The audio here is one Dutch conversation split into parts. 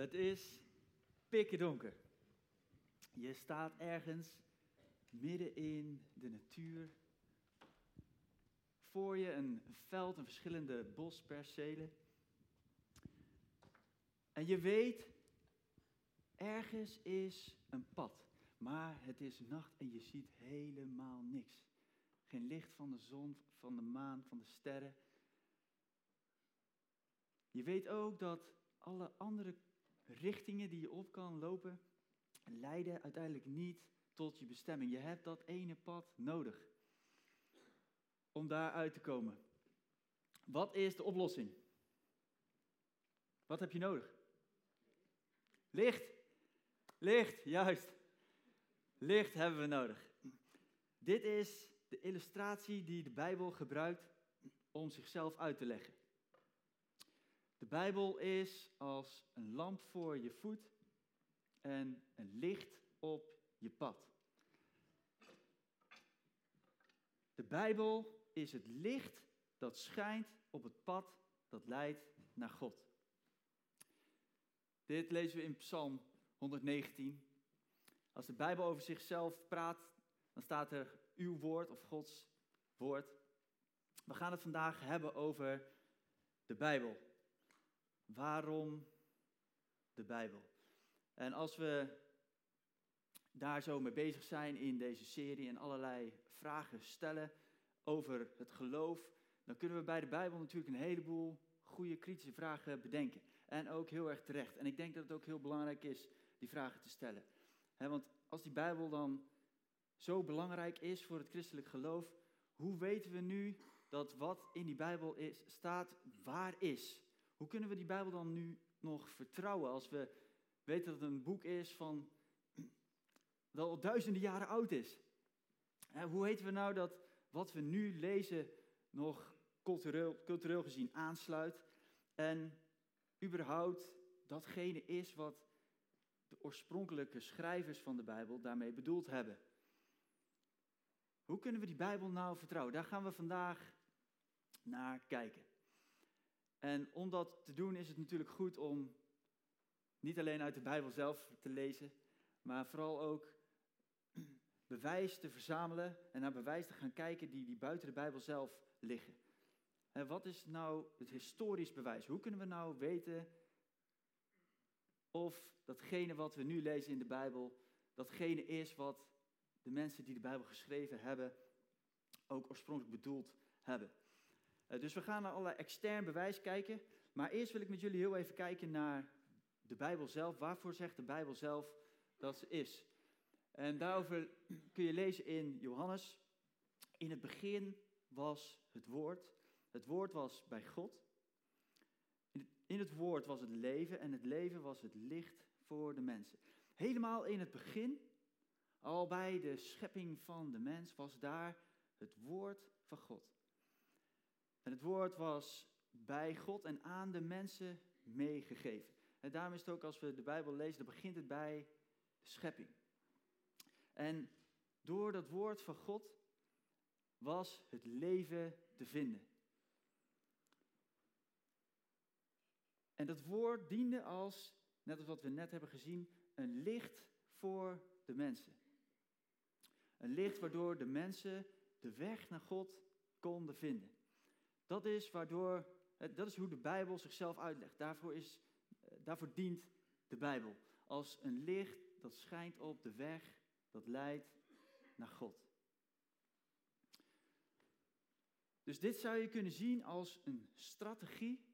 Het is pikken donker. Je staat ergens midden in de natuur. Voor je een veld en verschillende bospercelen. En je weet, ergens is een pad. Maar het is nacht en je ziet helemaal niks. Geen licht van de zon, van de maan, van de sterren. Je weet ook dat alle andere richtingen die je op kan lopen, leiden uiteindelijk niet tot je bestemming. Je hebt dat ene pad nodig om daar uit te komen. Wat is de oplossing? Wat heb je nodig? Licht. Licht, juist. Licht hebben we nodig. Dit is de illustratie die de Bijbel gebruikt om zichzelf uit te leggen. De Bijbel is als een lamp voor je voet en een licht op je pad. De Bijbel is het licht dat schijnt op het pad dat leidt naar God. Dit lezen we in Psalm 119. Als de Bijbel over zichzelf praat, dan staat er uw woord of Gods woord. We gaan het vandaag hebben over de Bijbel. Waarom de Bijbel? En als we daar zo mee bezig zijn in deze serie en allerlei vragen stellen over het geloof, dan kunnen we bij de Bijbel natuurlijk een heleboel goede kritische vragen bedenken. En ook heel erg terecht. En ik denk dat het ook heel belangrijk is die vragen te stellen. want als die Bijbel dan zo belangrijk is voor het christelijk geloof, hoe weten we nu dat wat in die Bijbel is, staat waar is? Hoe kunnen we die Bijbel dan nu nog vertrouwen als we weten dat het een boek is van dat al duizenden jaren oud is? hoe weten we nou dat wat we nu lezen nog cultureel, cultureel gezien aansluit en überhaupt datgene is wat de oorspronkelijke schrijvers van de Bijbel daarmee bedoeld hebben? Hoe kunnen we die Bijbel nou vertrouwen? Daar gaan we vandaag naar kijken. En om dat te doen is het natuurlijk goed om niet alleen uit de Bijbel zelf te lezen, maar vooral ook bewijs te verzamelen en naar bewijs te gaan kijken die, die buiten de Bijbel zelf liggen. En wat is nou het historisch bewijs? Hoe kunnen we nou weten of datgene wat we nu lezen in de Bijbel, datgene is wat de mensen die de Bijbel geschreven hebben ook oorspronkelijk bedoeld hebben? Eh, dus we gaan naar allerlei extern bewijs kijken. Maar eerst wil ik met jullie heel even kijken naar de Bijbel zelf. Waarvoor zegt de Bijbel zelf dat ze is? En daarover kun je lezen in Johannes. In het begin was het woord. Het woord was bij God. In het woord was het leven en het leven was het licht voor de mensen. Helemaal in het begin, al bij de schepping van de mens, was daar het woord van God. En het woord was bij God en aan de mensen meegegeven. En daarom is het ook als we de Bijbel lezen, dan begint het bij de schepping. En door dat woord van God was het leven te vinden. En dat woord diende als, net als wat we net hebben gezien, een licht voor de mensen. Een licht waardoor de mensen de weg naar God konden vinden. Dat is, waardoor, dat is hoe de Bijbel zichzelf uitlegt. Daarvoor, is, eh, daarvoor dient de Bijbel. Als een licht dat schijnt op de weg dat leidt naar God. Dus dit zou je kunnen zien als een strategie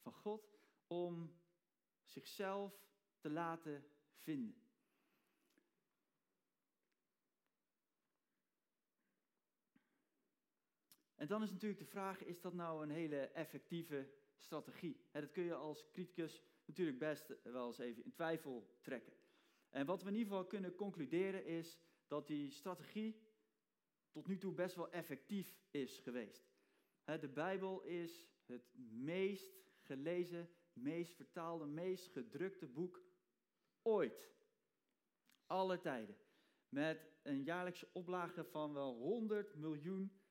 van God om zichzelf te laten vinden. En dan is natuurlijk de vraag, is dat nou een hele effectieve strategie? dat kun je als criticus natuurlijk best wel eens even in twijfel trekken. En wat we in ieder geval kunnen concluderen is dat die strategie tot nu toe best wel effectief is geweest. De Bijbel is het meest gelezen, meest vertaalde, meest gedrukte boek ooit. Alle tijden. Met een jaarlijkse oplage van wel 100 miljoen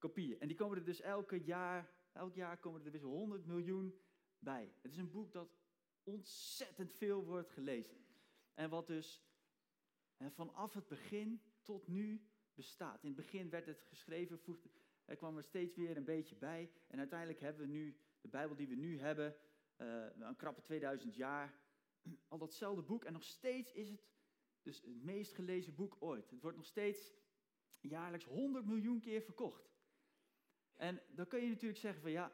kopieën. En die komen er dus elke jaar, elk jaar komen er dus 100 miljoen bij. Het is een boek dat ontzettend veel wordt gelezen. En wat dus vanaf het begin tot nu bestaat. In het begin werd het geschreven, er kwam er steeds weer een beetje bij. En uiteindelijk hebben we nu de Bijbel die we nu hebben, uh, een krappe 2000 jaar, al datzelfde boek. En nog steeds is het dus het meest gelezen boek ooit. Het wordt nog steeds jaarlijks 100 miljoen keer verkocht. En dan kun je natuurlijk zeggen van ja,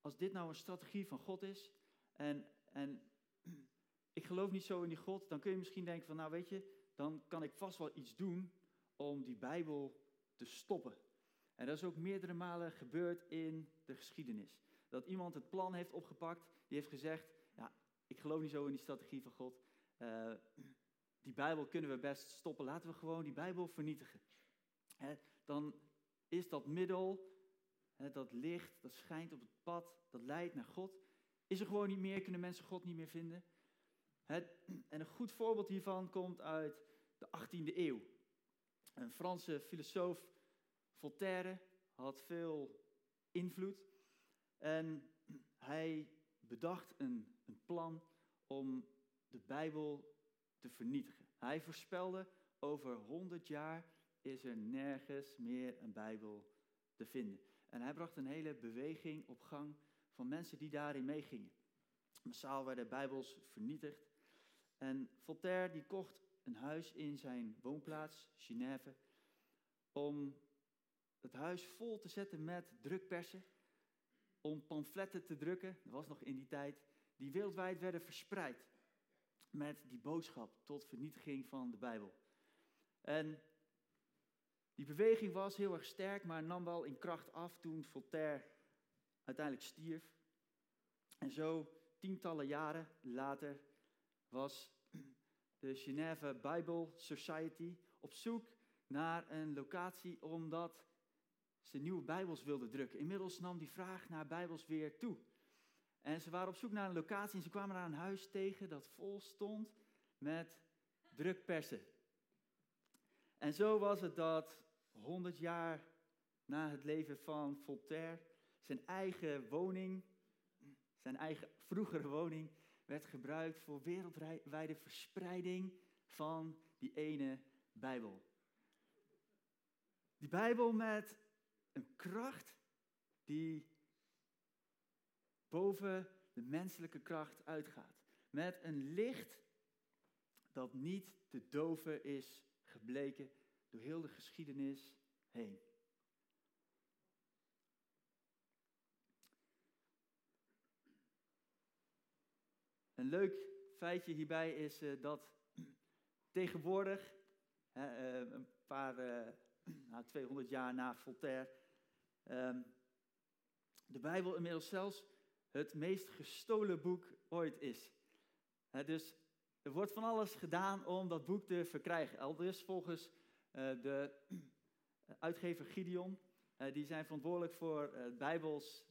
als dit nou een strategie van God is en, en ik geloof niet zo in die God, dan kun je misschien denken van nou weet je, dan kan ik vast wel iets doen om die Bijbel te stoppen. En dat is ook meerdere malen gebeurd in de geschiedenis. Dat iemand het plan heeft opgepakt, die heeft gezegd, ja, ik geloof niet zo in die strategie van God. Uh, die Bijbel kunnen we best stoppen. Laten we gewoon die Bijbel vernietigen. dan is dat middel, dat licht, dat schijnt op het pad, dat leidt naar God, is er gewoon niet meer, kunnen mensen God niet meer vinden. en een goed voorbeeld hiervan komt uit de 18e eeuw. Een Franse filosoof, Voltaire, had veel invloed. En hij bedacht een, een plan om de Bijbel te vernietigen. Hij voorspelde, over 100 jaar is er nergens meer een Bijbel te vinden. En hij bracht een hele beweging op gang van mensen die daarin meegingen. Massaal werden Bijbels vernietigd. En Voltaire die kocht een huis in zijn woonplaats, Genève, om het huis vol te zetten met drukpersen, om pamfletten te drukken, dat was nog in die tijd, die wereldwijd werden verspreid met die boodschap tot vernietiging van de Bijbel. En die beweging was heel erg sterk, maar nam wel in kracht af toen Voltaire uiteindelijk stierf. En zo, tientallen jaren later, was de Genève Bible Society op zoek naar een locatie omdat ze nieuwe Bijbels wilden drukken. Inmiddels nam die vraag naar Bijbels weer toe. En ze waren op zoek naar een locatie en ze kwamen naar een huis tegen dat vol stond met drukpersen. En zo was het dat 100 jaar na het leven van Voltaire zijn eigen woning, zijn eigen vroegere woning, werd gebruikt voor wereldwijde verspreiding van die ene Bijbel. Die Bijbel met een kracht die boven de menselijke kracht uitgaat. Met een licht dat niet te doven is gebleken door heel de geschiedenis heen. Een leuk feitje hierbij is uh, dat tegenwoordig, uh, een paar, uh, nou, 200 jaar na Voltaire, ehm, de Bijbel inmiddels zelfs het meest gestolen boek ooit is. dus er wordt van alles gedaan om dat boek te verkrijgen. Al dus volgens de uitgever Gideon, die zijn verantwoordelijk voor Bijbels,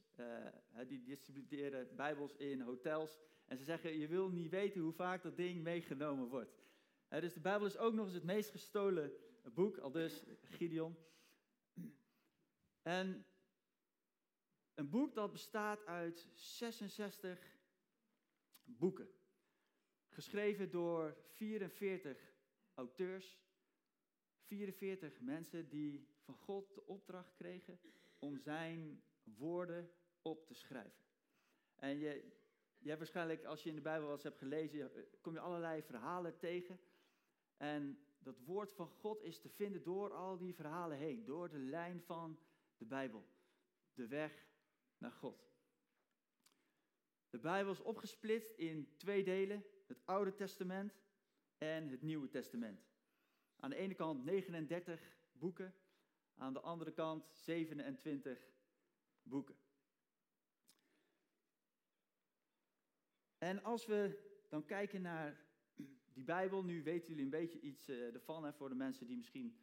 die distribueren Bijbels in hotels en ze zeggen, je wil niet weten hoe vaak dat ding meegenomen wordt. dus de Bijbel is ook nog eens het meest gestolen boek, al dus Gideon. En een boek dat bestaat uit 66 boeken. Geschreven door 44 auteurs. 44 mensen die van God de opdracht kregen om zijn woorden op te schrijven. En je, je hebt waarschijnlijk, als je in de Bijbel eens hebt gelezen, kom je allerlei verhalen tegen. En dat woord van God is te vinden door al die verhalen heen, door de lijn van de Bijbel. De weg naar God. De Bijbel is opgesplitst in twee delen, het Oude Testament en het Nieuwe Testament. Aan de ene kant 39 boeken, aan de andere kant 27 boeken. En als we dan kijken naar die Bijbel, nu weten jullie een beetje iets uh, ervan. Hè, voor de mensen die misschien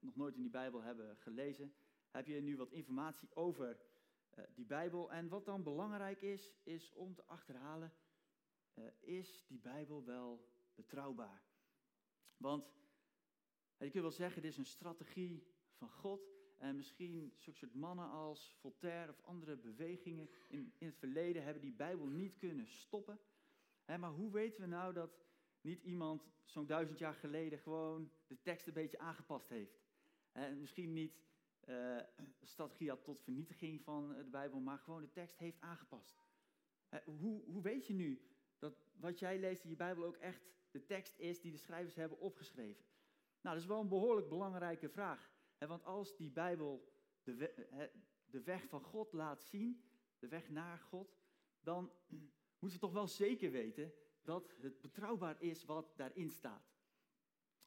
nog nooit in die Bijbel hebben gelezen, heb je nu wat informatie over uh, die Bijbel. En wat dan belangrijk is, is om te achterhalen, is die Bijbel wel betrouwbaar? Want je kunt wel zeggen, dit is een strategie van God. En misschien zulke soort mannen als Voltaire of andere bewegingen in, in het verleden hebben die Bijbel niet kunnen stoppen. maar hoe weten we nou dat niet iemand zo'n duizend jaar geleden gewoon de tekst een beetje aangepast heeft? En misschien niet uh, strategie had tot vernietiging van de Bijbel, maar gewoon de tekst heeft aangepast. hoe, hoe weet je nu dat wat jij leest in je Bijbel ook echt de tekst is die de schrijvers hebben opgeschreven? Nou, dat is wel een behoorlijk belangrijke vraag. want als die Bijbel de, de weg van God laat zien, de weg naar God, dan moeten we toch wel zeker weten dat het betrouwbaar is wat daarin staat.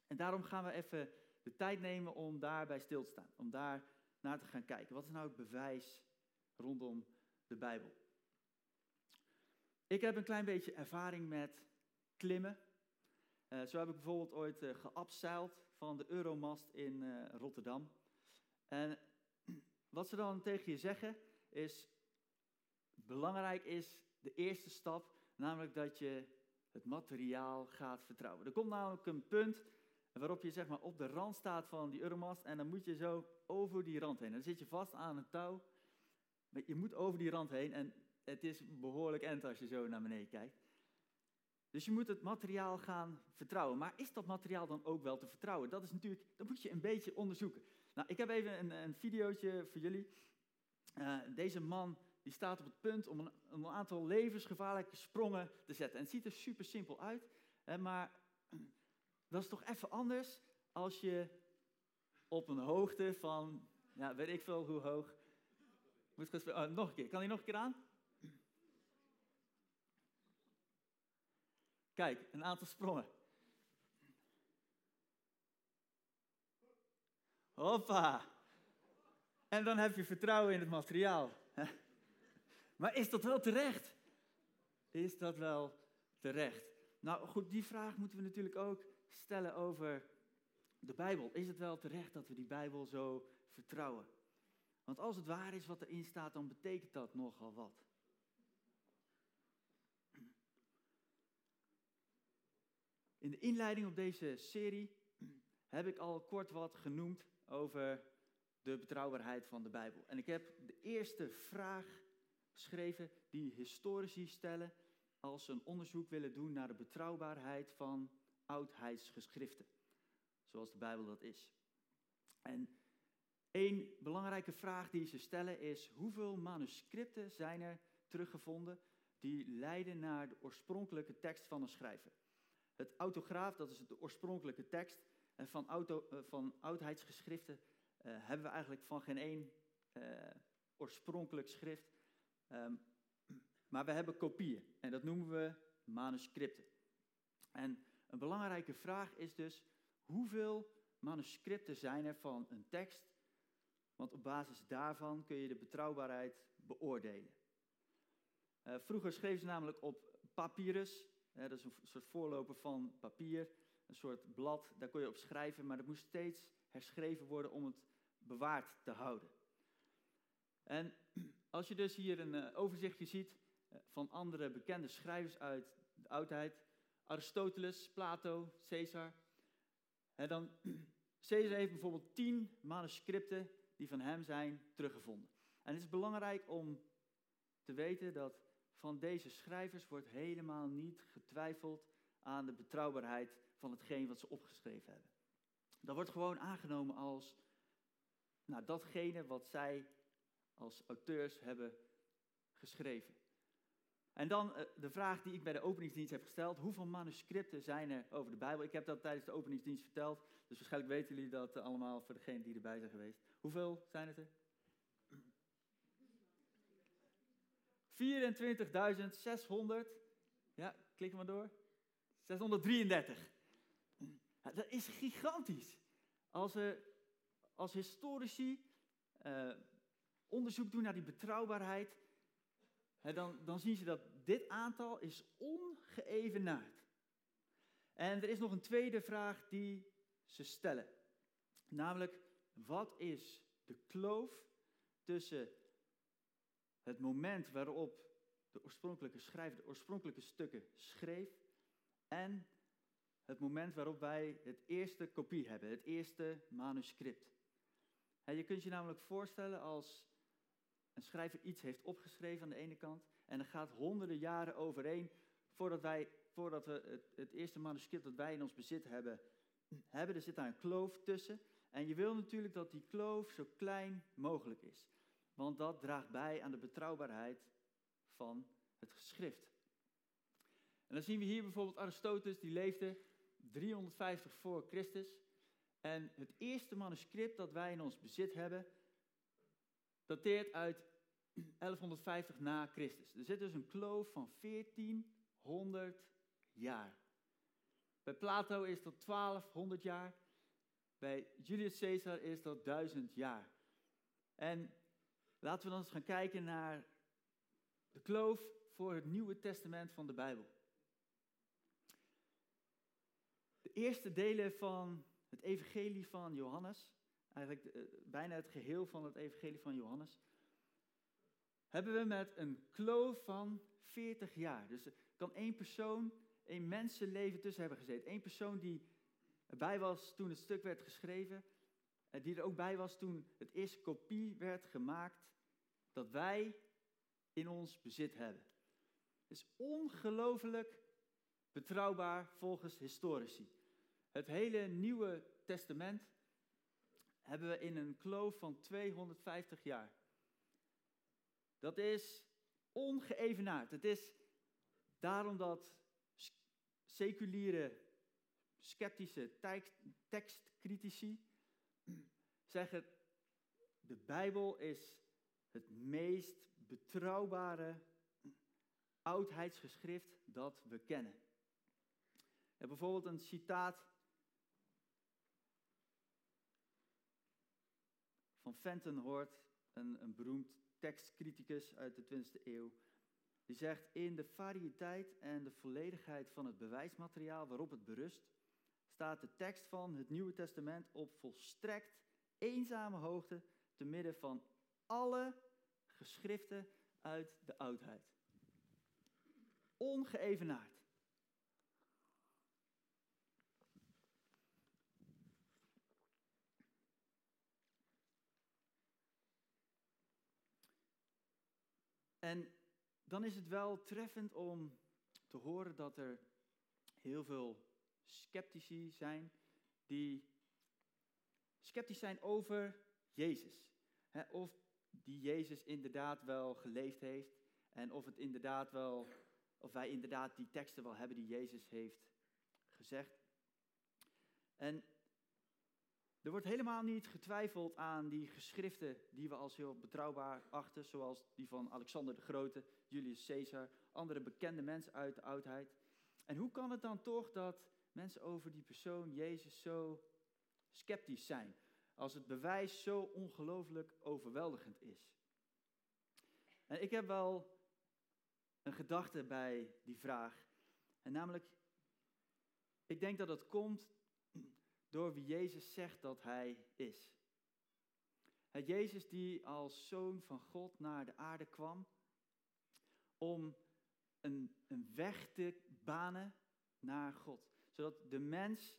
En daarom gaan we even de tijd nemen om daarbij stil te staan, om daar naar te gaan kijken. Wat is nou het bewijs rondom de Bijbel? Ik heb een klein beetje ervaring met klimmen. Uh, zo heb ik bijvoorbeeld ooit uh, geabseild van de Euromast in uh, Rotterdam. En wat ze dan tegen je zeggen is, belangrijk is de eerste stap, namelijk dat je het materiaal gaat vertrouwen. Er komt namelijk een punt waarop je zeg maar, op de rand staat van die Euromast en dan moet je zo over die rand heen. Dan zit je vast aan een touw, maar je moet over die rand heen en het is behoorlijk end als je zo naar beneden kijkt. Dus je moet het materiaal gaan vertrouwen. Maar is dat materiaal dan ook wel te vertrouwen? Dat is natuurlijk, dat moet je een beetje onderzoeken. Nou, ik heb even een, een videootje voor jullie. Uh, deze man die staat op het punt om een, een, aantal levensgevaarlijke sprongen te zetten. En het ziet er super simpel uit, hè, maar dat is toch even anders als je op een hoogte van, ja, weet ik veel hoe hoog. Moet ik, oh, nog een keer, kan hij nog een keer aan? Kijk, een aantal sprongen. Hoppa. En dan heb je vertrouwen in het materiaal. Maar is dat wel terecht? Is dat wel terecht? Nou goed, die vraag moeten we natuurlijk ook stellen over de Bijbel. Is het wel terecht dat we die Bijbel zo vertrouwen? Want als het waar is wat erin staat, dan betekent dat nogal wat. In de inleiding op deze serie heb ik al kort wat genoemd over de betrouwbaarheid van de Bijbel. En ik heb de eerste vraag geschreven die historici stellen als ze een onderzoek willen doen naar de betrouwbaarheid van oudheidsgeschriften, zoals de Bijbel dat is. En één belangrijke vraag die ze stellen is: hoeveel manuscripten zijn er teruggevonden die leiden naar de oorspronkelijke tekst van een schrijver? Het autograaf, dat is de oorspronkelijke tekst. En van, auto, eh, van oudheidsgeschriften uh, hebben we eigenlijk van geen één oorspronkelijk schrift. Um, maar we hebben kopieën en dat noemen we manuscripten. En een belangrijke vraag is dus, hoeveel manuscripten zijn er van een tekst? Want op basis daarvan kun je de betrouwbaarheid beoordelen. Vroeger schreven ze namelijk op papyrus, dat is een soort voorloper van papier, een soort blad, daar kon je op schrijven, maar dat moest steeds herschreven worden om het bewaard te houden. En als je dus hier een uh, overzichtje ziet uh, van andere bekende schrijvers uit de oudheid, Aristoteles, Plato, Caesar, dan Caesar heeft bijvoorbeeld tien manuscripten die van hem zijn teruggevonden. En het is belangrijk om te weten dat van deze schrijvers wordt helemaal niet getwijfeld aan de betrouwbaarheid van hetgeen wat ze opgeschreven hebben. Dat wordt gewoon aangenomen als nou, datgene wat zij als auteurs hebben geschreven. En dan uh, de vraag die ik bij de openingsdienst heb gesteld. Hoeveel manuscripten zijn er over de Bijbel? Ik heb dat tijdens de openingsdienst verteld. Dus waarschijnlijk weten jullie dat allemaal voor degenen die erbij zijn geweest. Hoeveel zijn het er? 24.600. Ja, klik maar door. 633. dat is gigantisch. Als, we als historici uh, onderzoek doen naar die betrouwbaarheid, hè, dan, dan zien ze dat dit aantal is ongeëvenaard. En er is nog een tweede vraag die ze stellen. Namelijk, wat is de kloof tussen het moment waarop de oorspronkelijke schrijver de oorspronkelijke stukken schreef en het moment waarop wij het eerste kopie hebben, het eerste manuscript. je kunt je namelijk voorstellen als een schrijver iets heeft opgeschreven aan de ene kant en er gaat honderden jaren overheen voordat, wij, voordat we het, het eerste manuscript dat wij in ons bezit hebben, hebben, er zit daar een kloof tussen. En je wil natuurlijk dat die kloof zo klein mogelijk is. Want dat draagt bij aan de betrouwbaarheid van het geschrift. En dan zien we hier bijvoorbeeld Aristoteles, die leefde 350 voor Christus. En het eerste manuscript dat wij in ons bezit hebben, dateert uit 1150 na Christus. Er zit dus een kloof van 1400 jaar. Bij Plato is dat 1200 jaar. Bij Julius Caesar is dat 1000 jaar. En laten we dan eens gaan kijken naar de kloof voor het Nieuwe Testament van de Bijbel. De eerste delen van het Evangelie van Johannes, eigenlijk eh, bijna het geheel van het Evangelie van Johannes, hebben we met een kloof van 40 jaar. Dus er kan één persoon, één mensenleven tussen hebben gezeten. Eén persoon die erbij was toen het stuk werd geschreven, en die er ook bij was toen het eerste kopie werd gemaakt, dat wij in ons bezit hebben. Het is ongelooflijk betrouwbaar volgens historici. Het hele Nieuwe Testament hebben we in een kloof van 250 jaar. Dat is ongeëvenaard. Het is daarom dat seculiere, sceptische tekstcritici zeggen: de Bijbel is het meest betrouwbare oudheidsgeschrift dat we kennen. En bijvoorbeeld een citaat van Fenton hoort, een, een beroemd tekstcriticus uit de 20e eeuw. Die zegt, in de variëteit en de volledigheid van het bewijsmateriaal waarop het berust, staat de tekst van het Nieuwe Testament op volstrekt eenzame hoogte te midden van alle geschriften uit de oudheid. Ongeëvenaard. En dan is het wel treffend om te horen dat er heel veel sceptici zijn die sceptisch zijn over Jezus. of die Jezus inderdaad wel geleefd heeft en of het inderdaad wel, of wij inderdaad die teksten wel hebben die Jezus heeft gezegd. En er wordt helemaal niet getwijfeld aan die geschriften die we als heel betrouwbaar achten, zoals die van Alexander de Grote, Julius Caesar, andere bekende mensen uit de oudheid. En hoe kan het dan toch dat mensen over die persoon Jezus zo sceptisch zijn, als het bewijs zo ongelooflijk overweldigend is? En ik heb wel een gedachte bij die vraag, en namelijk, ik denk dat het komt door wie Jezus zegt dat hij is. Het Jezus die als zoon van God naar de aarde kwam om een, een weg te banen naar God. Zodat de mens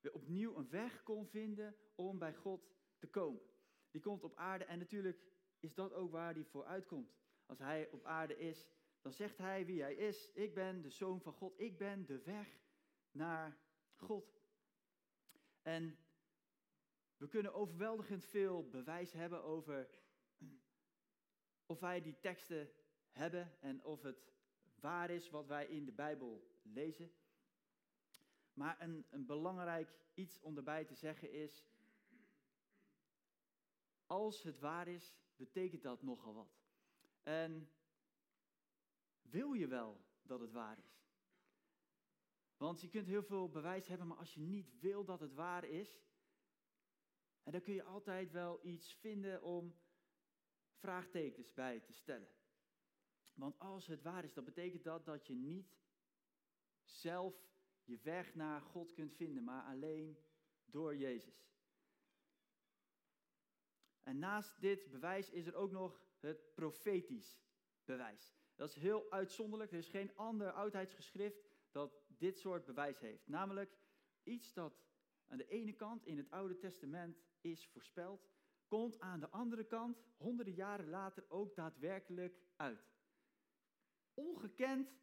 weer opnieuw een weg kon vinden om bij God te komen. Die komt op aarde en natuurlijk is dat ook waar hij voor uitkomt. Als hij op aarde is, dan zegt hij wie hij is. Ik ben de zoon van God. Ik ben de weg naar God. En we kunnen overweldigend veel bewijs hebben over of wij die teksten hebben en of het waar is wat wij in de Bijbel lezen. Maar een, een belangrijk iets om erbij te zeggen is, als het waar is, betekent dat nogal wat. En wil je wel dat het waar is? Want je kunt heel veel bewijs hebben, maar als je niet wil dat het waar is, dan kun je altijd wel iets vinden om vraagtekens bij te stellen. Want als het waar is, dan betekent dat dat je niet zelf je weg naar God kunt vinden, maar alleen door Jezus. En naast dit bewijs is er ook nog het profetisch bewijs. Dat is heel uitzonderlijk. Er is geen ander oudheidsgeschrift dat dit soort bewijs heeft. Namelijk iets dat aan de ene kant in het Oude Testament is voorspeld, komt aan de andere kant honderden jaren later ook daadwerkelijk uit. Ongekend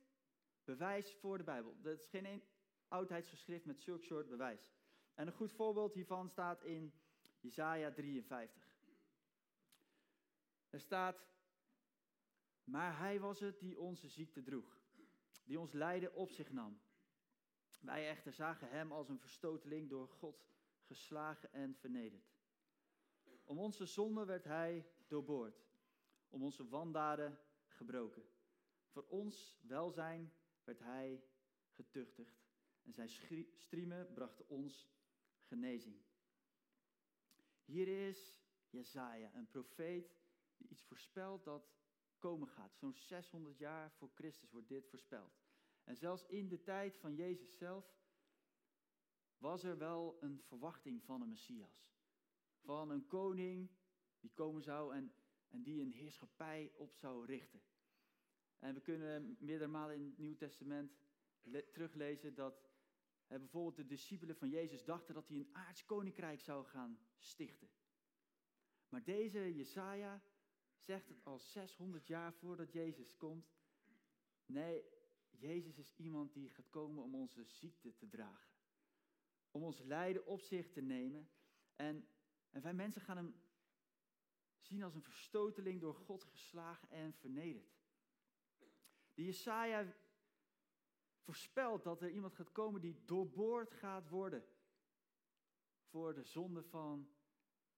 bewijs voor de Bijbel. Dat is geen een oudheidsgeschrift met zulk soort bewijs. En een goed voorbeeld hiervan staat in Jesaja 53. Er staat, maar hij was het die onze ziekte droeg, die ons lijden op zich nam. Wij echter zagen hem als een verstoteling door God geslagen en vernederd. Om onze zonde werd hij doorboord, om onze wandaden gebroken. Voor ons welzijn werd hij getuchtigd en zijn striemen brachten ons genezing. Hier is Jezaja, een profeet die iets voorspelt dat komen gaat. Zo'n 600 jaar voor Christus wordt dit voorspeld. En zelfs in de tijd van Jezus zelf was er wel een verwachting van een Messias. Van een koning die komen zou en, en die een heerschappij op zou richten. En we kunnen meerdere malen in het Nieuw Testament teruglezen dat bijvoorbeeld de discipelen van Jezus dachten dat hij een aards koninkrijk zou gaan stichten. Maar deze Jesaja zegt het al 600 jaar voordat Jezus komt. Nee, Jezus is iemand die gaat komen om onze ziekte te dragen. Om ons lijden op zich te nemen. En, en wij mensen gaan hem zien als een verstoteling door God geslagen en vernederd. Die Jesaja voorspelt dat er iemand gaat komen die doorboord gaat worden voor de zonde van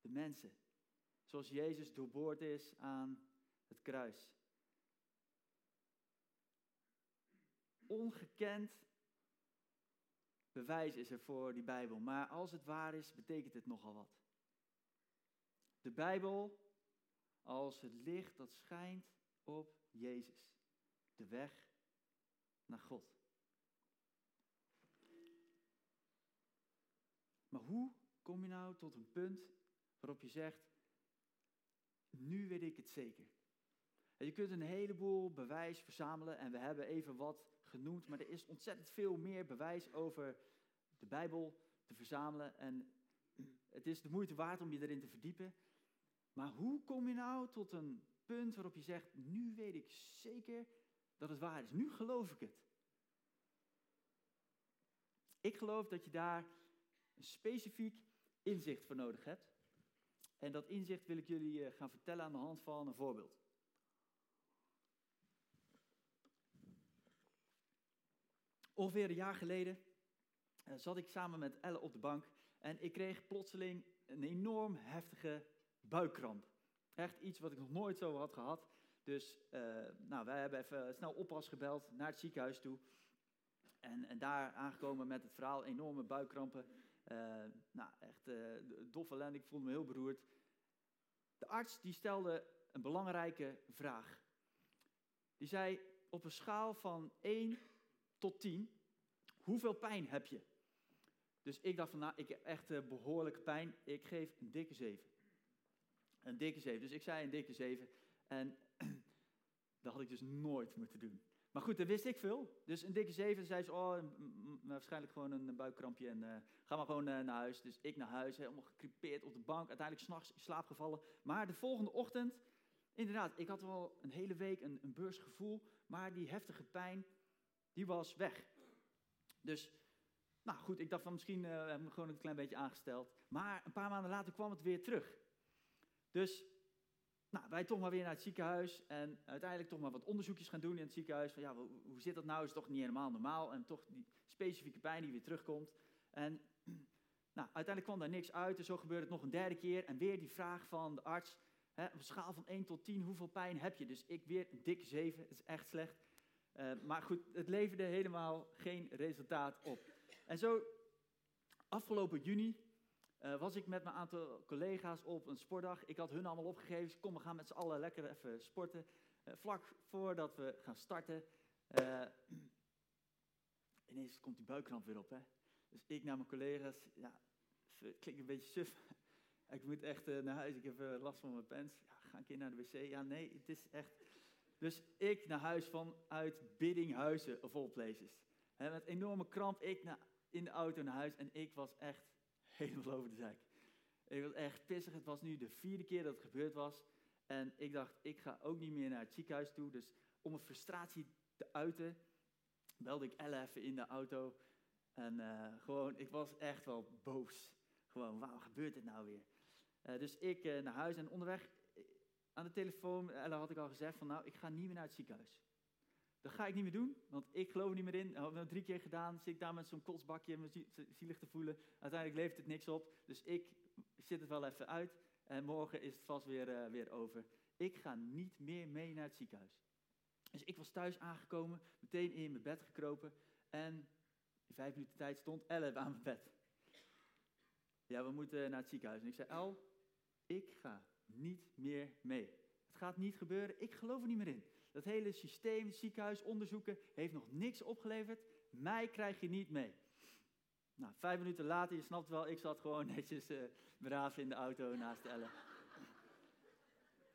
de mensen. Zoals Jezus doorboord is aan het kruis. Ongekend bewijs is er voor die Bijbel, maar als het waar is, betekent het nogal wat. De Bijbel als het licht dat schijnt op Jezus, de weg naar God. Maar hoe kom je nou tot een punt waarop je zegt, nu weet ik het zeker. En je kunt een heleboel bewijs verzamelen en we hebben even wat genoemd, maar er is ontzettend veel meer bewijs over de Bijbel te verzamelen en het is de moeite waard om je erin te verdiepen. Maar hoe kom je nou tot een punt waarop je zegt, nu weet ik zeker dat het waar is, nu geloof ik het. Ik geloof dat je daar specifiek inzicht voor nodig hebt. En dat inzicht wil ik jullie eh, gaan vertellen aan de hand van een voorbeeld. Ongeveer een jaar geleden uh, zat ik samen met Elle op de bank en ik kreeg plotseling een enorm heftige buikkramp. Echt iets wat ik nog nooit zo had gehad. Dus uh, nou, wij hebben even snel oppas gebeld naar het ziekenhuis toe. En, en daar aangekomen met het verhaal enorme buikkrampen. Uh, nou, echt uh, doffe ellende, ik voelde me heel beroerd. De arts die stelde een belangrijke vraag. Die zei op een schaal van 1 tot 10, hoeveel pijn heb je? Dus ik dacht van, nou, ik heb echt uh, behoorlijke pijn. Ik geef een dikke 7. Een dikke 7. Dus ik zei een dikke 7. En dat had ik dus nooit moeten doen. Maar goed, dat wist ik veel. Dus een dikke 7 zei ze, oh, waarschijnlijk gewoon een buikkrampje en uh, ga maar gewoon uh, naar huis. Dus ik naar huis, helemaal gekripeerd op de bank, uiteindelijk s'nachts in slaap gevallen. Maar de volgende ochtend, inderdaad, ik had wel een hele week een, een beursgevoel, maar die heftige pijn, die was weg. Dus, nou goed, ik dacht van misschien hebben we me gewoon een klein beetje aangesteld. Maar een paar maanden later kwam het weer terug. Dus nou, wij toch maar weer naar het ziekenhuis en uiteindelijk toch maar wat onderzoekjes gaan doen in het ziekenhuis. Van ja, hoe zit dat nou? Is toch niet helemaal normaal? En toch die specifieke pijn die weer terugkomt. En nou, uiteindelijk kwam daar niks uit en zo gebeurde het nog een derde keer. En weer die vraag van de arts, hè, op een schaal van 1 tot 10, hoeveel pijn heb je? Dus ik weer een dikke 7, dat is echt slecht. Uh, maar goed, het leverde helemaal geen resultaat op. En zo, afgelopen juni, uh, was ik met mijn aantal collega's op een sportdag. Ik had hun allemaal opgegeven. Kom, we gaan met z'n allen lekker even sporten. Uh, vlak voordat we gaan starten, uh, ineens komt die buikkramp weer op. Hè? Dus ik naar mijn collega's. Ja, het klinkt een beetje suf. ik moet echt naar huis. Ik heb last van mijn pens. Ja, ga een keer naar de wc. Ja, nee, het is echt... Dus ik naar huis vanuit Biddinghuizen, of all places. He, met enorme kramp, ik in de auto naar huis. En ik was echt helemaal over de. Ik was echt pissig. Het was nu de vierde keer dat het gebeurd was. En ik dacht, ik ga ook niet meer naar het ziekenhuis toe. Dus om een frustratie te uiten, belde ik Elle even in de auto. En uh, gewoon, ik was echt wel boos. Gewoon, waarom gebeurt dit nou weer? Uh, dus ik uh, naar huis en onderweg aan de telefoon, Elle had ik al gezegd van nou, ik ga niet meer naar het ziekenhuis. Dat ga ik niet meer doen, want ik geloof er niet meer in. Dat hebben we drie keer gedaan. Zit ik daar met zo'n kotsbakje me zielig te voelen. Uiteindelijk levert het niks op. Dus ik zit het wel even uit. En morgen is het vast weer, uh, weer over. Ik ga niet meer mee naar het ziekenhuis. Dus ik was thuis aangekomen, meteen in mijn bed gekropen. En in vijf minuten tijd stond Elle aan mijn bed. Ja, we moeten naar het ziekenhuis. En ik zei, El, ik ga niet meer mee. Het gaat niet gebeuren, ik geloof er niet meer in. Dat hele systeem, ziekenhuis, onderzoeken, heeft nog niks opgeleverd. Mij krijg je niet mee. Nou, vijf minuten later, je snapt wel, ik zat gewoon netjes uh, braaf in de auto naast Elle.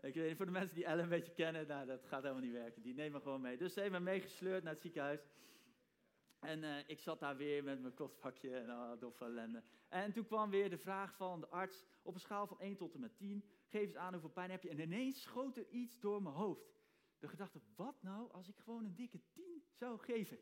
ik weet niet, voor de mensen die Elle een beetje kennen, nou, dat gaat helemaal niet werken. Die nemen me gewoon mee. Dus ze heeft me meegesleurd naar het ziekenhuis. En uh, ik zat daar weer met mijn kostpakje en oh, doffe ellende. En toen kwam weer de vraag van de arts, op een schaal van 1 tot en met 10, geef eens aan hoeveel pijn heb je. En ineens schoot er iets door mijn hoofd. De gedachte, wat nou als ik gewoon een dikke 10 zou geven?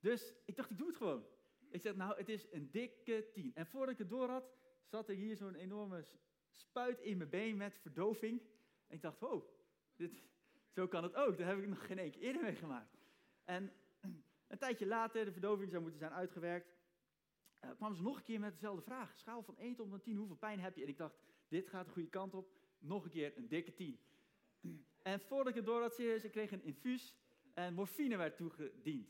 Dus ik dacht, ik doe het gewoon. Ik zeg, nou, het is een dikke 10. En voordat ik het door had, zat er hier zo'n enorme spuit in mijn been met verdoving. En ik dacht, wow, dit, zo kan het ook. Daar heb ik nog geen één keer eerder mee gemaakt. En een tijdje later, de verdoving zou moeten zijn uitgewerkt, uh, kwamen ze nog een keer met dezelfde vraag. Schaal van 1 tot 10, hoeveel pijn heb je? En ik dacht, dit gaat de goede kant op. Nog een keer een dikke 10. En voordat ik het door had, serieus, ik kreeg een infuus en morfine werd toegediend.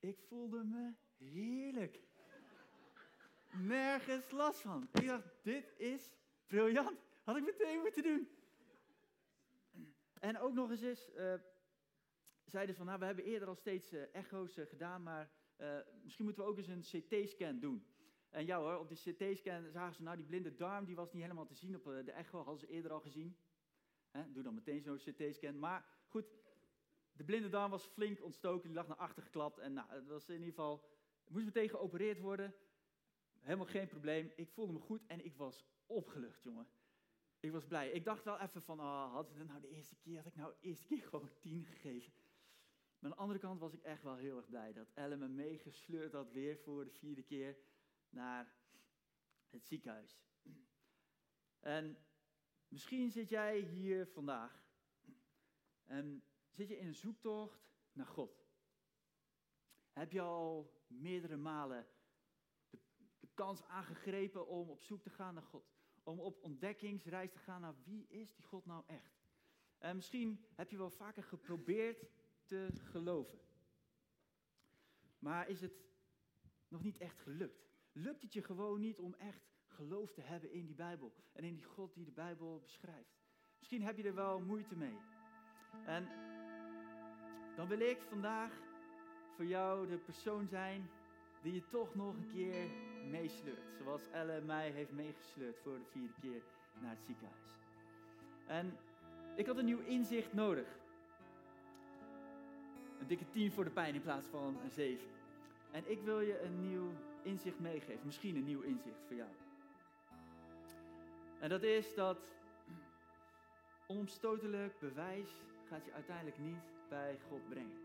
Ik voelde me heerlijk. Nergens last van. Ik dacht, dit is briljant. Had ik meteen moeten doen. En ook nog eens is, uh, zeiden van, nou, we hebben eerder al steeds uh, echo's uh, gedaan, maar misschien moeten we ook eens een CT-scan doen. En ja hoor, op die CT-scan zagen ze, nou, die blinde darm, die was niet helemaal te zien op de echo, hadden ze eerder al gezien. Doe dan meteen zo'n CT-scan. Maar goed, de blinde darm was flink ontstoken, die lag naar achter geklapt. En nou, het was in ieder geval, moest meteen geopereerd worden. Helemaal geen probleem. Ik voelde me goed en ik was opgelucht, jongen. Ik was blij. Ik dacht wel even van, oh, had het nou de eerste keer, had ik nou de eerste keer gewoon tien gegeven. Maar aan de andere kant was ik echt wel heel erg blij dat Elle me meegesleurd had weer voor de vierde keer naar het ziekenhuis. En misschien zit jij hier vandaag en zit je in een zoektocht naar God. Heb je al meerdere malen de, kans aangegrepen om op zoek te gaan naar God? Om op ontdekkingsreis te gaan naar wie is die God nou echt? En misschien heb je wel vaker geprobeerd te geloven. Maar is het nog niet echt gelukt? Lukt het je gewoon niet om echt geloof te hebben in die Bijbel en in die God die de Bijbel beschrijft? Misschien heb je er wel moeite mee. En dan wil ik vandaag voor jou de persoon zijn die je toch nog een keer meesleurt. Zoals Elle mij heeft meegesleurd voor de vierde keer naar het ziekenhuis. En ik had een nieuw inzicht nodig. Een dikke 10 voor de pijn in plaats van een 7. En ik wil je een nieuw inzicht meegeven. Misschien een nieuw inzicht voor jou. En dat is dat onomstotelijk bewijs gaat je uiteindelijk niet bij God brengen.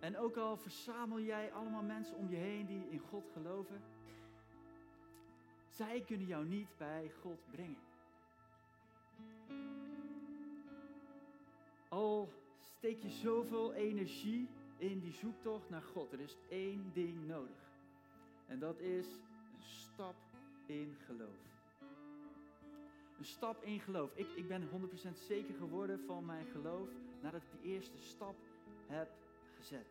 En ook al verzamel jij allemaal mensen om je heen die in God geloven, zij kunnen jou niet bij God brengen. Al steek je zoveel energie in die zoektocht naar God, er is één ding nodig. En dat is een stap in geloof. Een stap in geloof. Ik, ik ben 100% zeker geworden van mijn geloof nadat ik die eerste stap heb gezet.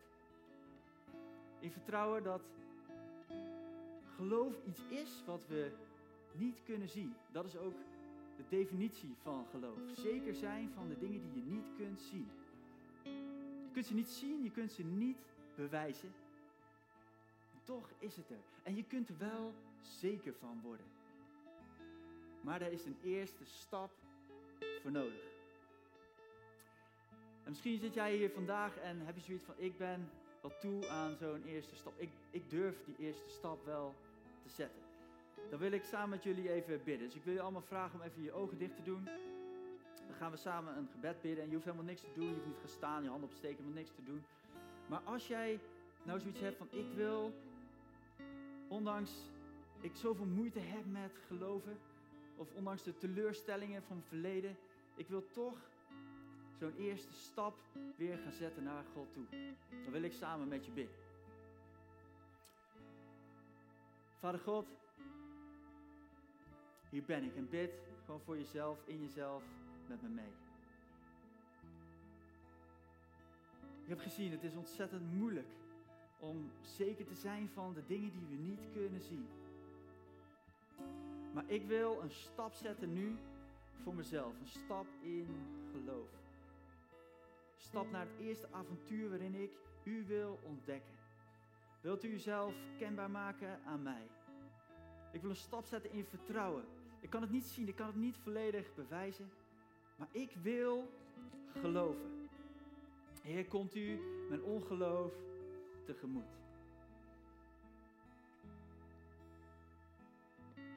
In vertrouwen dat geloof iets is wat we niet kunnen zien. Dat is ook de definitie van geloof. Zeker zijn van de dingen die je niet kunt zien. Je kunt ze niet zien, je kunt ze niet bewijzen. toch is het er. En je kunt wel zeker van worden. Maar daar is een eerste stap voor nodig. En misschien zit jij hier vandaag en heb je zoiets van: ik ben wel toe aan zo'n eerste stap. Ik, ik durf die eerste stap wel te zetten. Dan wil ik samen met jullie even bidden. Dus ik wil je allemaal vragen om even je ogen dicht te doen. We gaan we samen een gebed bidden. En je hoeft helemaal niks te doen. Je hoeft niet te gaan staan, je handen opsteken, helemaal niks te doen. Maar als jij nou zoiets hebt van ik wil, ondanks ik zoveel moeite heb met geloven, of ondanks de teleurstellingen van het verleden, ik wil toch zo'n eerste stap weer gaan zetten naar God toe. Dan wil ik samen met je bidden. Vader God, hier ben ik en bid gewoon voor jezelf, in jezelf, met me mee. Ik heb gezien, het is ontzettend moeilijk om zeker te zijn van de dingen die we niet kunnen zien. Maar ik wil een stap zetten nu voor mezelf. Een stap in geloof. Stap naar het eerste avontuur waarin ik u wil ontdekken. Wilt u uzelf kenbaar maken aan mij? Ik wil een stap zetten in vertrouwen. Ik kan het niet zien, ik kan het niet volledig bewijzen. Maar ik wil geloven. Heer, komt u mijn ongeloof tegemoet.